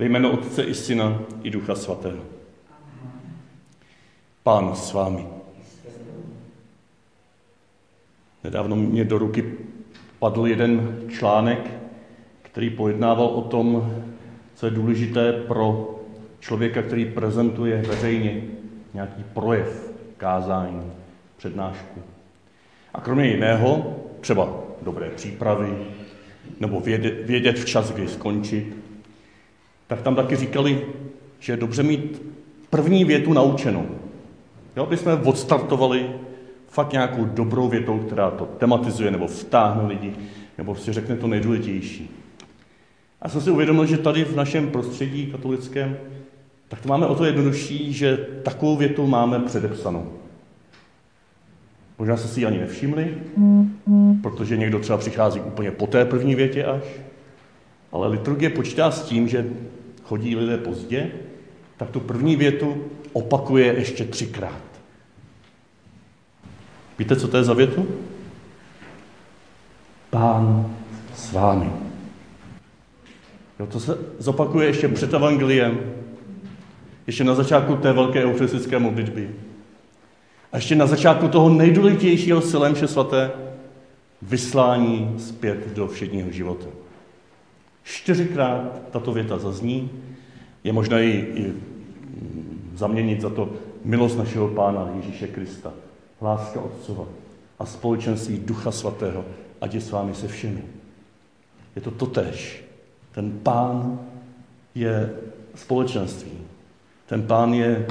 Ve jméno Otce i Syna i Ducha Svatého. Pán s vámi. Nedávno mě do ruky padl jeden článek, který pojednával o tom, co je důležité pro člověka, který prezentuje veřejně nějaký projev, kázání, přednášku. A kromě jiného, třeba dobré přípravy, nebo vědět, včas, kdy skončit, tak tam taky říkali, že je dobře mít první větu naučenou. Jo, aby jsme odstartovali fakt nějakou dobrou větou, která to tematizuje nebo vtáhne lidi, nebo si řekne to nejdůležitější. A jsem si uvědomil, že tady v našem prostředí katolickém, tak to máme o to jednodušší, že takovou větu máme předepsanou. Možná se si ji ani nevšimli, protože někdo třeba přichází úplně po té první větě až, ale liturgie počítá s tím, že chodí lidé pozdě, tak tu první větu opakuje ještě třikrát. Víte, co to je za větu? Pán s vámi. Jo, to se zopakuje ještě před evangeliem, ještě na začátku té velké eucharistické modlitby. A ještě na začátku toho nejdůležitějšího silem vše svaté, vyslání zpět do všedního života. Čtyřikrát tato věta zazní, je možné ji zaměnit za to milost našeho Pána Ježíše Krista, láska Otcova a společenství Ducha Svatého, ať je s vámi se všemi. Je to totéž. Ten Pán je společenství. Ten Pán je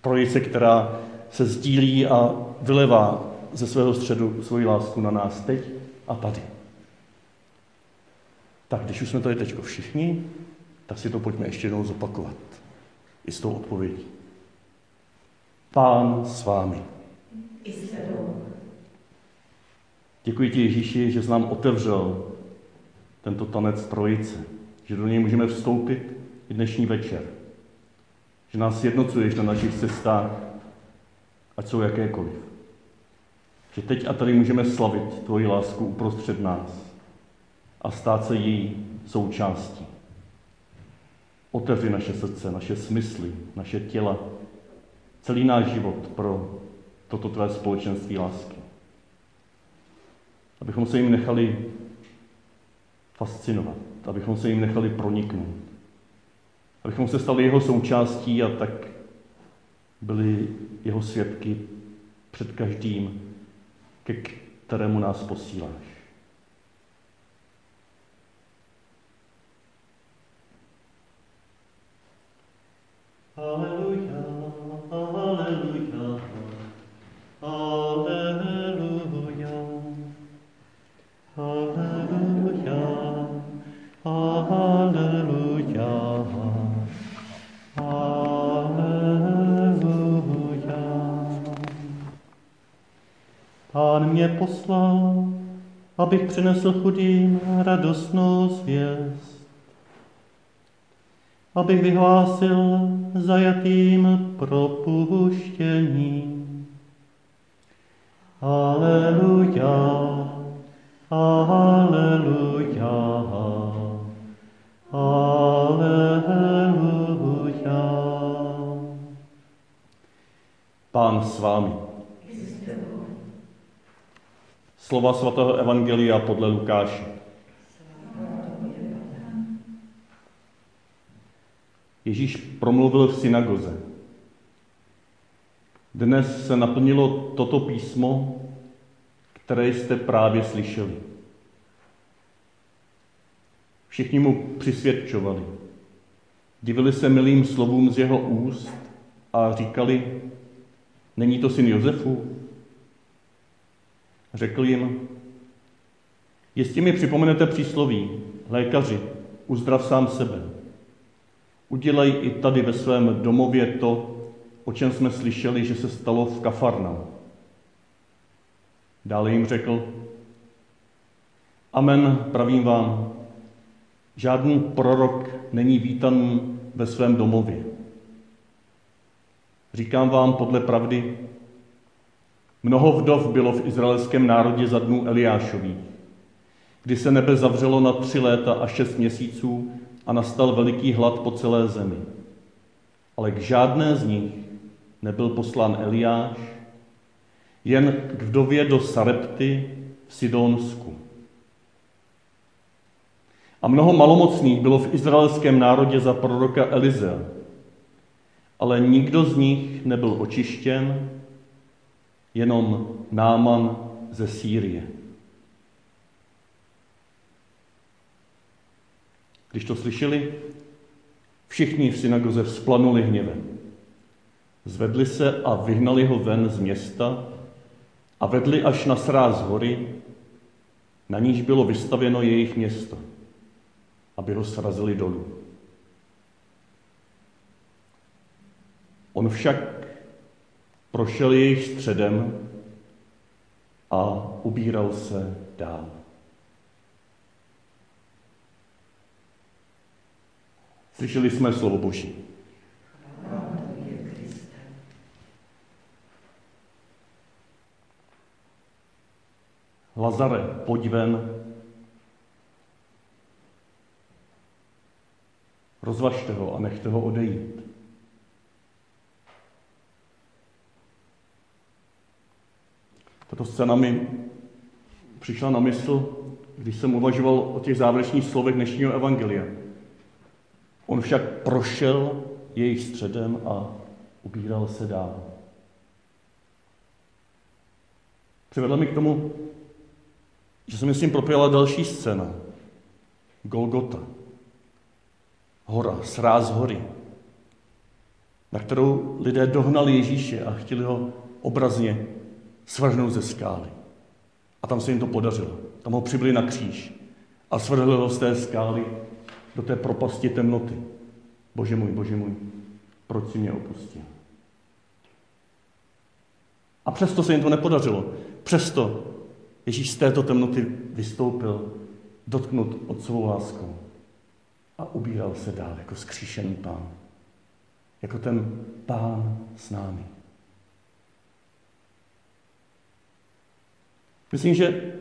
trojice, která se sdílí a vylevá ze svého středu svoji lásku na nás teď a tady. Tak když už jsme tady teď všichni, tak si to pojďme ještě jednou zopakovat. I s tou odpovědí. Pán s vámi. Děkuji ti, Ježíši, že jsi nám otevřel tento tanec trojice, že do něj můžeme vstoupit i dnešní večer, že nás jednocuješ na našich cestách, ať jsou jakékoliv. Že teď a tady můžeme slavit tvoji lásku uprostřed nás a stát se její součástí. Otevři naše srdce, naše smysly, naše těla, celý náš život pro toto tvé společenství lásky. Abychom se jim nechali fascinovat, abychom se jim nechali proniknout, abychom se stali jeho součástí a tak byli jeho svědky před každým, ke kterému nás posíláš. Pán mě poslal, abych přinesl chudým radostnou zvěst abych vyhlásil zajatým propuštění. Aleluja, aleluja, aleluja. Pán s vámi. Slova svatého Evangelia podle Lukáše. Ježíš promluvil v synagoze. Dnes se naplnilo toto písmo, které jste právě slyšeli. Všichni mu přisvědčovali. Divili se milým slovům z jeho úst a říkali, není to syn Josefu? Řekl jim, jestli mi připomenete přísloví, lékaři, uzdrav sám sebe. Udělej i tady ve svém domově to, o čem jsme slyšeli, že se stalo v Kafarna. Dále jim řekl, Amen, pravím vám, žádný prorok není vítan ve svém domově. Říkám vám podle pravdy, mnoho vdov bylo v izraelském národě za dnů Eliášových, kdy se nebe zavřelo na tři léta a šest měsíců a nastal veliký hlad po celé zemi. Ale k žádné z nich nebyl poslán Eliáš, jen k vdově do Sarepty v Sidonsku. A mnoho malomocných bylo v izraelském národě za proroka Elizea, ale nikdo z nich nebyl očištěn, jenom Náman ze Sýrie. Když to slyšeli, všichni v synagoze vzplanuli hněvem. Zvedli se a vyhnali ho ven z města a vedli až na sráz hory, na níž bylo vystavěno jejich město, aby ho srazili dolů. On však prošel jejich středem a ubíral se dál. Slyšeli jsme slovo Boží. Lazare, pojď ven. Rozvažte ho a nechte ho odejít. Tato scéna mi přišla na mysl, když jsem uvažoval o těch závěrečných slovech dnešního evangelia. On však prošel jejich středem a ubíral se dál. Přivedla mi k tomu, že se myslím propěla další scéna. Golgota. Hora, sráz hory, na kterou lidé dohnali Ježíše a chtěli ho obrazně svrhnout ze skály. A tam se jim to podařilo. Tam ho přibyli na kříž a svrhli ho z té skály do té propasti temnoty. Bože můj, bože můj, proč si mě opustil? A přesto se jim to nepodařilo. Přesto Ježíš z této temnoty vystoupil, dotknut otcovou láskou a ubíral se dál jako skříšený pán. Jako ten pán s námi. Myslím, že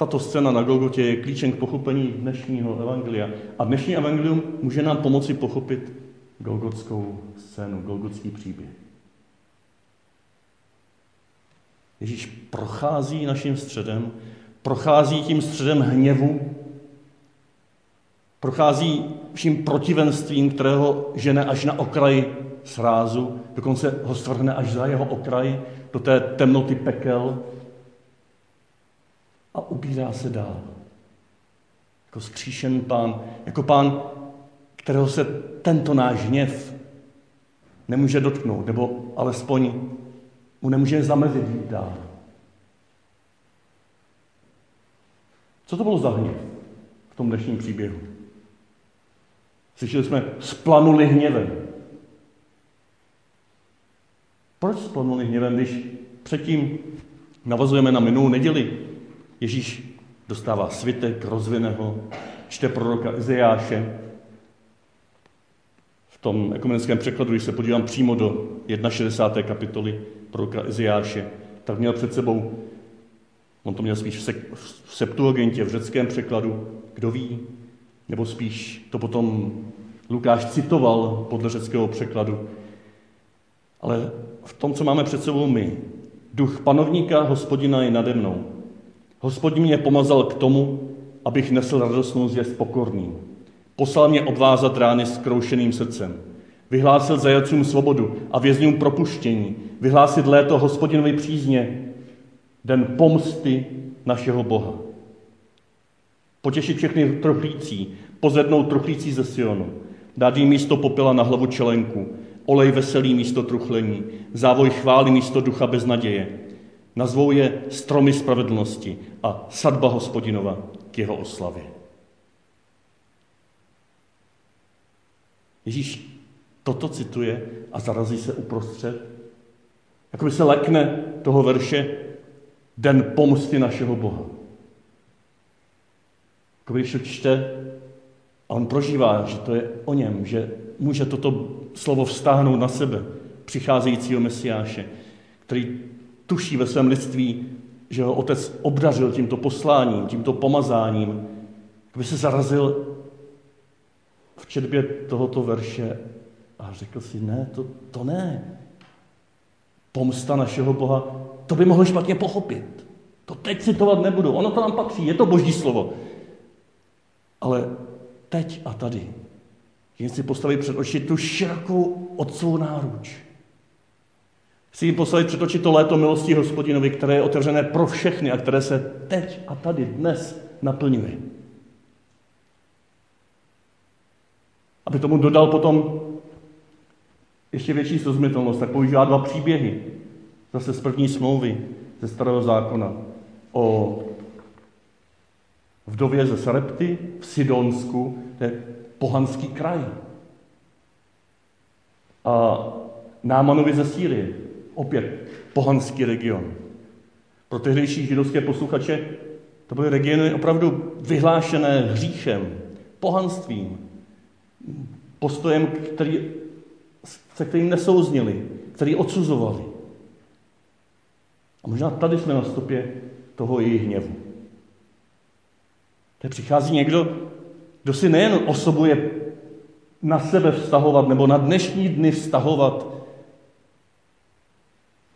tato scéna na Golgotě je klíčem k pochopení dnešního evangelia. A dnešní evangelium může nám pomoci pochopit golgotskou scénu, golgotský příběh. Ježíš prochází naším středem, prochází tím středem hněvu, prochází vším protivenstvím, kterého žene až na okraj srázu, dokonce ho stvrhne až za jeho okraj, do té temnoty pekel, a ubírá se dál. Jako skříšený pán, jako pán, kterého se tento náš hněv nemůže dotknout, nebo alespoň mu nemůže zamezit jít dál. Co to bylo za hněv v tom dnešním příběhu? Slyšeli jsme, splanuli hněvem. Proč splanuli hněvem, když předtím navazujeme na minulou neděli, Ježíš dostává svitek, rozvine ho, čte proroka Izajáše. V tom ekumenickém překladu, když se podívám přímo do 61. kapitoly proroka Izajáše, tak měl před sebou, on to měl spíš v Septuagintě, v řeckém překladu, kdo ví, nebo spíš to potom Lukáš citoval podle řeckého překladu. Ale v tom, co máme před sebou my, duch panovníka hospodina je nade mnou, Hospodin mě pomazal k tomu, abych nesl radostnou zvěst pokorným. Poslal mě obvázat rány s kroušeným srdcem. Vyhlásil zajacům svobodu a vězňům propuštění. Vyhlásit léto hospodinovi přízně, den pomsty našeho Boha. Potěšit všechny truchlící, pozvednout truchlící ze Sionu, dát jim místo popela na hlavu čelenku, olej veselý místo truchlení, závoj chvály místo ducha bez naděje, Nazvou je stromy spravedlnosti a sadba hospodinova k jeho oslavě. Ježíš toto cituje a zarazí se uprostřed. Jakoby se lekne toho verše Den pomsty našeho Boha. Jakoby když čte a on prožívá, že to je o něm, že může toto slovo vztáhnout na sebe, přicházejícího Mesiáše, který tuší ve svém lidství, že ho otec obdařil tímto posláním, tímto pomazáním, aby se zarazil v četbě tohoto verše a řekl si, ne, to, to ne. Pomsta našeho Boha, to by mohl špatně pochopit. To teď citovat nebudu, ono to nám patří, je to boží slovo. Ale teď a tady jen si postavit před oči tu širokou otcovou náruč. Chci jim postavit před oči to léto milosti hospodinovi, které je otevřené pro všechny a které se teď a tady dnes naplňuje. Aby tomu dodal potom ještě větší srozumitelnost, tak používá dva příběhy. Zase z první smlouvy, ze starého zákona. O vdově ze Sarepty v Sidonsku, to je pohanský kraj. A Námanovi ze Sýrie, opět pohanský region. Pro tehdejší židovské posluchače to byly regiony opravdu vyhlášené hříchem, pohanstvím, postojem, který, se kterým nesouznili, který odsuzovali. A možná tady jsme na stopě toho jejich hněvu. Tady přichází někdo, kdo si nejen osobuje na sebe vztahovat nebo na dnešní dny vztahovat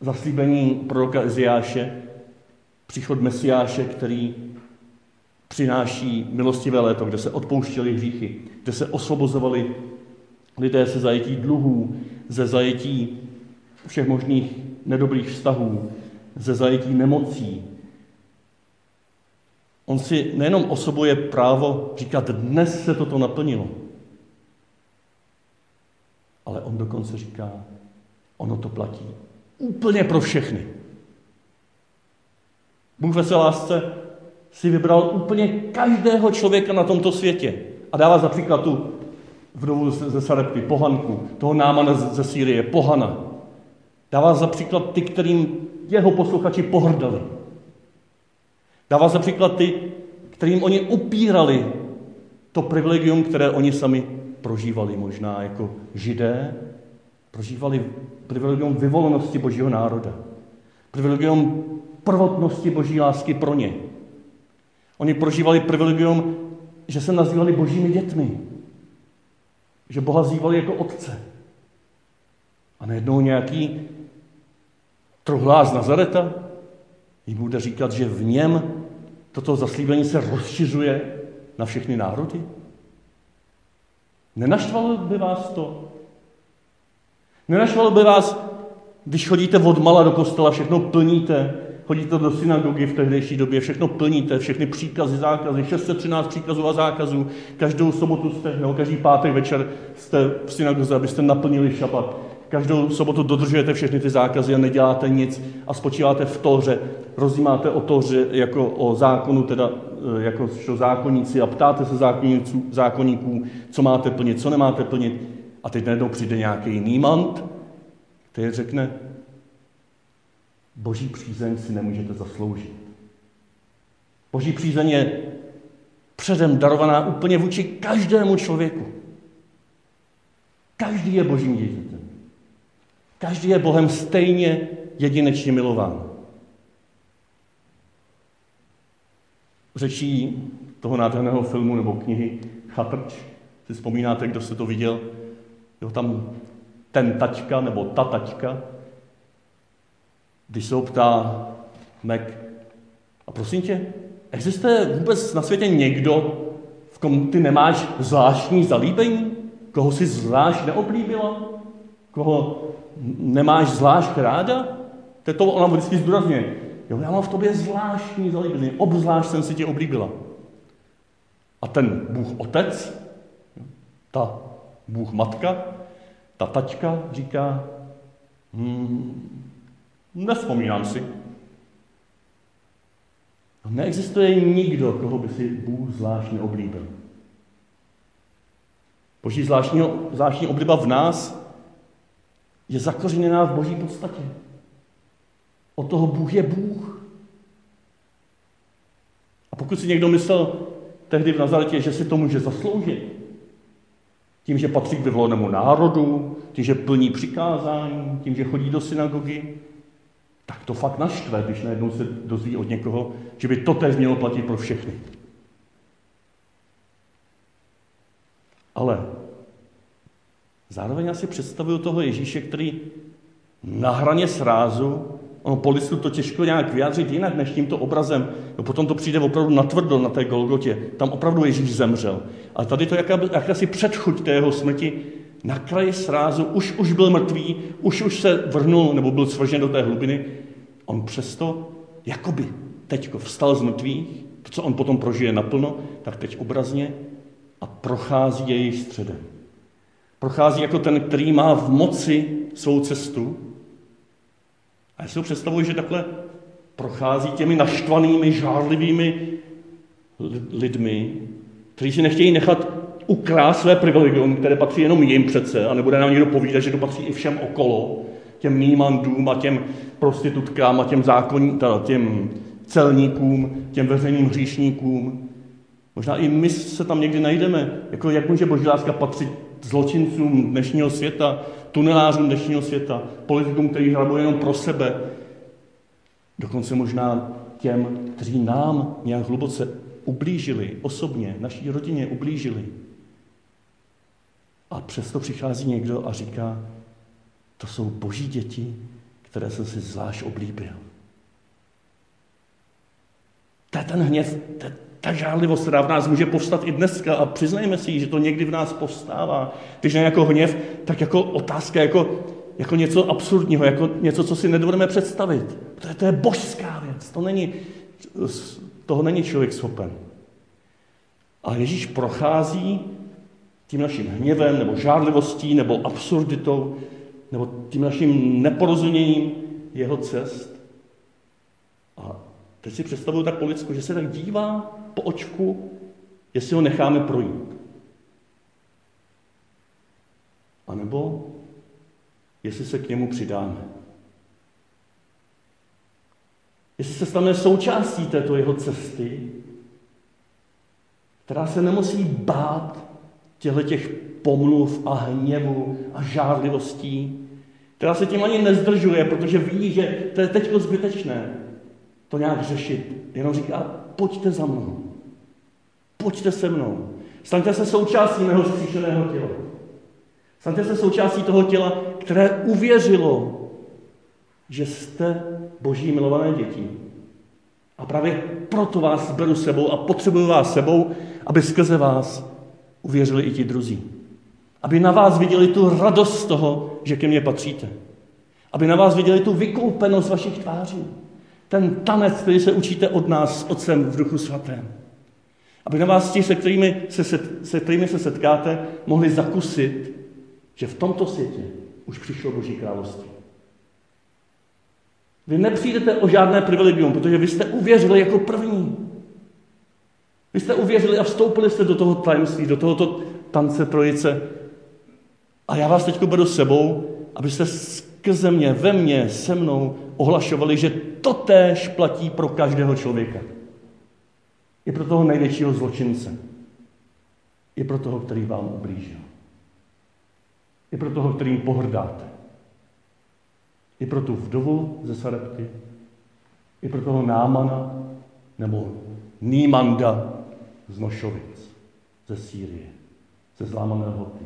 zaslíbení proroka Eziáše, příchod Mesiáše, který přináší milostivé léto, kde se odpouštěly hříchy, kde se osvobozovali lidé se zajetí dluhů, ze zajetí všech možných nedobrých vztahů, ze zajetí nemocí. On si nejenom osobuje právo říkat, dnes se toto naplnilo, ale on dokonce říká, ono to platí úplně pro všechny. Bůh ve své lásce si vybral úplně každého člověka na tomto světě a dává za příklad tu vdovu ze Sarepty, pohanku, toho námana ze Sýrie, pohana. Dává za příklad ty, kterým jeho posluchači pohrdali. Dává za příklad ty, kterým oni upírali to privilegium, které oni sami prožívali možná jako židé, prožívali privilegium vyvolenosti božího národa, privilegium prvotnosti boží lásky pro ně. Oni prožívali privilegium, že se nazývali božími dětmi, že Boha zývali jako otce. A najednou nějaký truhlá z Nazareta jim bude říkat, že v něm toto zaslíbení se rozšiřuje na všechny národy? Nenaštvalo by vás to? Nenaštvalo by vás, když chodíte od mala do kostela, všechno plníte, chodíte do synagogy v tehdejší době, všechno plníte, všechny příkazy, zákazy, 613 příkazů a zákazů, každou sobotu jste, nebo každý pátek večer jste v synagoze, abyste naplnili šabat. Každou sobotu dodržujete všechny ty zákazy a neděláte nic a spočíváte v toře, rozjímáte o toře jako o zákonu, teda e, jako zákonníci a ptáte se zákonníků, co máte plnit, co nemáte plnit. A teď najednou přijde nějaký nímant, který řekne, boží přízeň si nemůžete zasloužit. Boží přízeň je předem darovaná úplně vůči každému člověku. Každý je božím dítětem. Každý je Bohem stejně jedinečně milován. Řečí toho nádherného filmu nebo knihy Chatrč, si vzpomínáte, kdo se to viděl, jo, tam ten taťka nebo ta taťka, když se ho ptá Mac, a prosím tě, existuje vůbec na světě někdo, v kom ty nemáš zvláštní zalíbení? Koho si zvlášť neoblíbila? Koho nemáš zvlášť ráda? To je to, ona vždycky zdůrazňuje. Jo, já mám v tobě zvláštní zalíbení, obzvlášť jsem si tě oblíbila. A ten Bůh otec, ta Bůh matka, ta tačka říká, hmm, nespomínám si. Neexistuje nikdo, koho by si Bůh zvláštně oblíbil. Boží zvláštní obliba v nás je zakořeněná v boží podstatě. O toho Bůh je Bůh. A pokud si někdo myslel tehdy v Nazaretě, že si to může zasloužit, tím, že patří k vyvolenému národu, tím, že plní přikázání, tím, že chodí do synagogy, tak to fakt naštve, když najednou se dozví od někoho, že by to tež mělo platit pro všechny. Ale zároveň já si představuju toho Ježíše, který na hraně srázu, ono po listu to těžko nějak vyjádřit jinak než tímto obrazem, no potom to přijde opravdu natvrdo na té Golgotě, tam opravdu Ježíš zemřel. A tady to jaká, jakási předchuť té jeho smrti, na kraji srázu, už, už byl mrtvý, už, už se vrhnul nebo byl svržen do té hlubiny, on přesto jakoby teďko vstal z mrtvých, to, co on potom prožije naplno, tak teď obrazně a prochází jejich středem. Prochází jako ten, který má v moci svou cestu. A já si ho představuji, že takhle prochází těmi naštvanými, žárlivými lidmi, kteří si nechtějí nechat ukrát své privilegium, které patří jenom jim přece, a nebude nám někdo povídat, že to patří i všem okolo, těm nímandům a těm prostitutkám a těm zákonní, teda těm celníkům, těm veřejným hříšníkům. Možná i my se tam někdy najdeme, jako jak může boží láska patřit zločincům dnešního světa, tunelářům dnešního světa, politikům, kteří hrabují jenom pro sebe, dokonce možná těm, kteří nám nějak hluboce ublížili, osobně, naší rodině ublížili. A přesto přichází někdo a říká, to jsou boží děti, které jsem si zvlášť oblíbil. To je ten hněv, to je ta žádlivost, která v nás může povstat i dneska a přiznejme si, že to někdy v nás povstává. Když ne jako hněv, tak jako otázka, jako, jako něco absurdního, jako něco, co si nedovedeme představit. To je, to je božská věc, to není, toho není člověk schopen. A Ježíš prochází tím naším hněvem, nebo žádlivostí, nebo absurditou, nebo tím naším neporozuměním jeho cest. Teď si představuju tak po že se tak dívá po očku, jestli ho necháme projít. A nebo jestli se k němu přidáme. Jestli se stane součástí této jeho cesty, která se nemusí bát těchto těch pomluv a hněvu a žádlivostí, která se tím ani nezdržuje, protože ví, že to je teď zbytečné to nějak řešit. Jenom říká, pojďte za mnou. Pojďte se mnou. Staňte se součástí mého zkříšeného těla. Staňte se součástí toho těla, které uvěřilo, že jste boží milované děti. A právě proto vás beru sebou a potřebuju vás sebou, aby skrze vás uvěřili i ti druzí. Aby na vás viděli tu radost toho, že ke mně patříte. Aby na vás viděli tu vykoupenost vašich tváří. Ten tanec, který se učíte od nás Otcem v Duchu Svatém. Aby na vás ti, se kterými se, se, kterými se setkáte, mohli zakusit, že v tomto světě už přišlo Boží království. Vy nepřijdete o žádné privilegium, protože vy jste uvěřili jako první. Vy jste uvěřili a vstoupili jste do toho tajemství, do tohoto tance trojice. A já vás teď beru sebou, abyste skrze mě, ve mně, se mnou ohlašovali, že to též platí pro každého člověka. I pro toho největšího zločince. I pro toho, který vám ublížil. I pro toho, kterým pohrdáte. I pro tu vdovu ze Sarepty. I pro toho námana nebo Nímanda z Nošovic, ze Sýrie, ze zlámané hoty.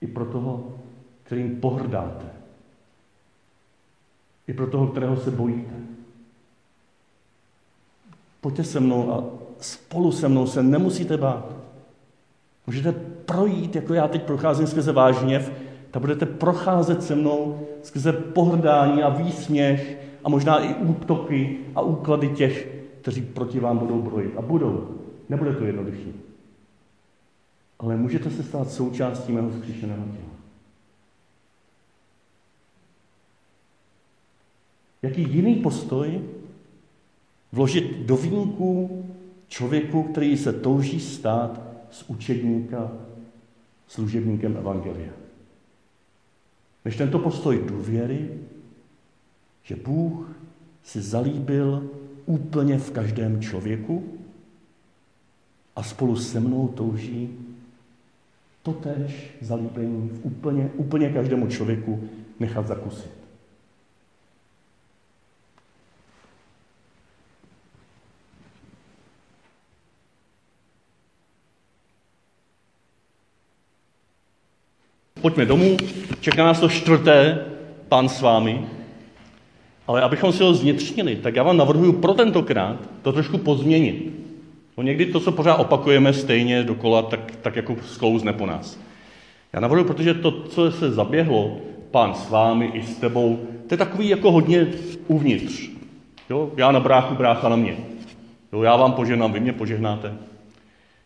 I pro toho, kterým pohrdáte. I pro toho, kterého se bojíte. Pojďte se mnou a spolu se mnou se nemusíte bát. Můžete projít, jako já teď procházím skrze váš hněv, tak budete procházet se mnou skrze pohrdání a výsměch a možná i útoky a úklady těch, kteří proti vám budou brojit. A budou. Nebude to jednoduché. Ale můžete se stát součástí mého zkříšeného těla. Jaký jiný postoj vložit do vínku člověku, který se touží stát z učedníka služebníkem Evangelia. Než tento postoj důvěry, že Bůh si zalíbil úplně v každém člověku a spolu se mnou touží totéž zalíbení v úplně, úplně každému člověku nechat zakusit. Pojďme domů, čeká nás to čtvrté, pán s vámi, ale abychom si ho zvnitřnili, tak já vám navrhuji pro tentokrát to trošku pozměnit. No někdy to, co pořád opakujeme stejně dokola, tak, tak jako sklouzne po nás. Já navrhuji, protože to, co se zaběhlo, pán s vámi i s tebou, to je takový jako hodně uvnitř. Jo? Já na bráchu, brácha na mě. Jo? Já vám požehnám, vy mě požehnáte.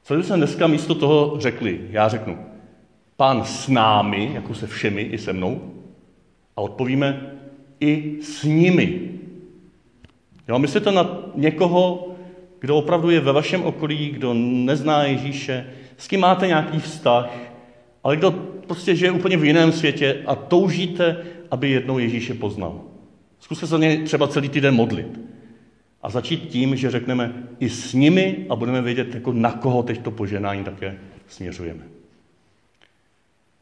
Co se dneska místo toho řekli, já řeknu, pán s námi, jako se všemi, i se mnou, a odpovíme i s nimi. Jo, myslíte na někoho, kdo opravdu je ve vašem okolí, kdo nezná Ježíše, s kým máte nějaký vztah, ale kdo prostě žije úplně v jiném světě a toužíte, aby jednou Ježíše poznal. Zkuste se něj třeba celý týden modlit. A začít tím, že řekneme i s nimi a budeme vědět, jako na koho teď to poženání také směřujeme.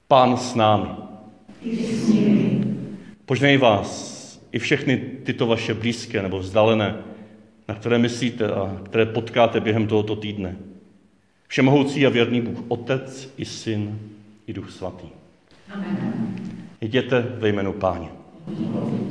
Pán s námi. Požnej vás i všechny tyto vaše blízké nebo vzdálené, na které myslíte a které potkáte během tohoto týdne. Všemohoucí a věrný Bůh, Otec i Syn i Duch Svatý. Amen. Jděte ve jménu Páně. Amen.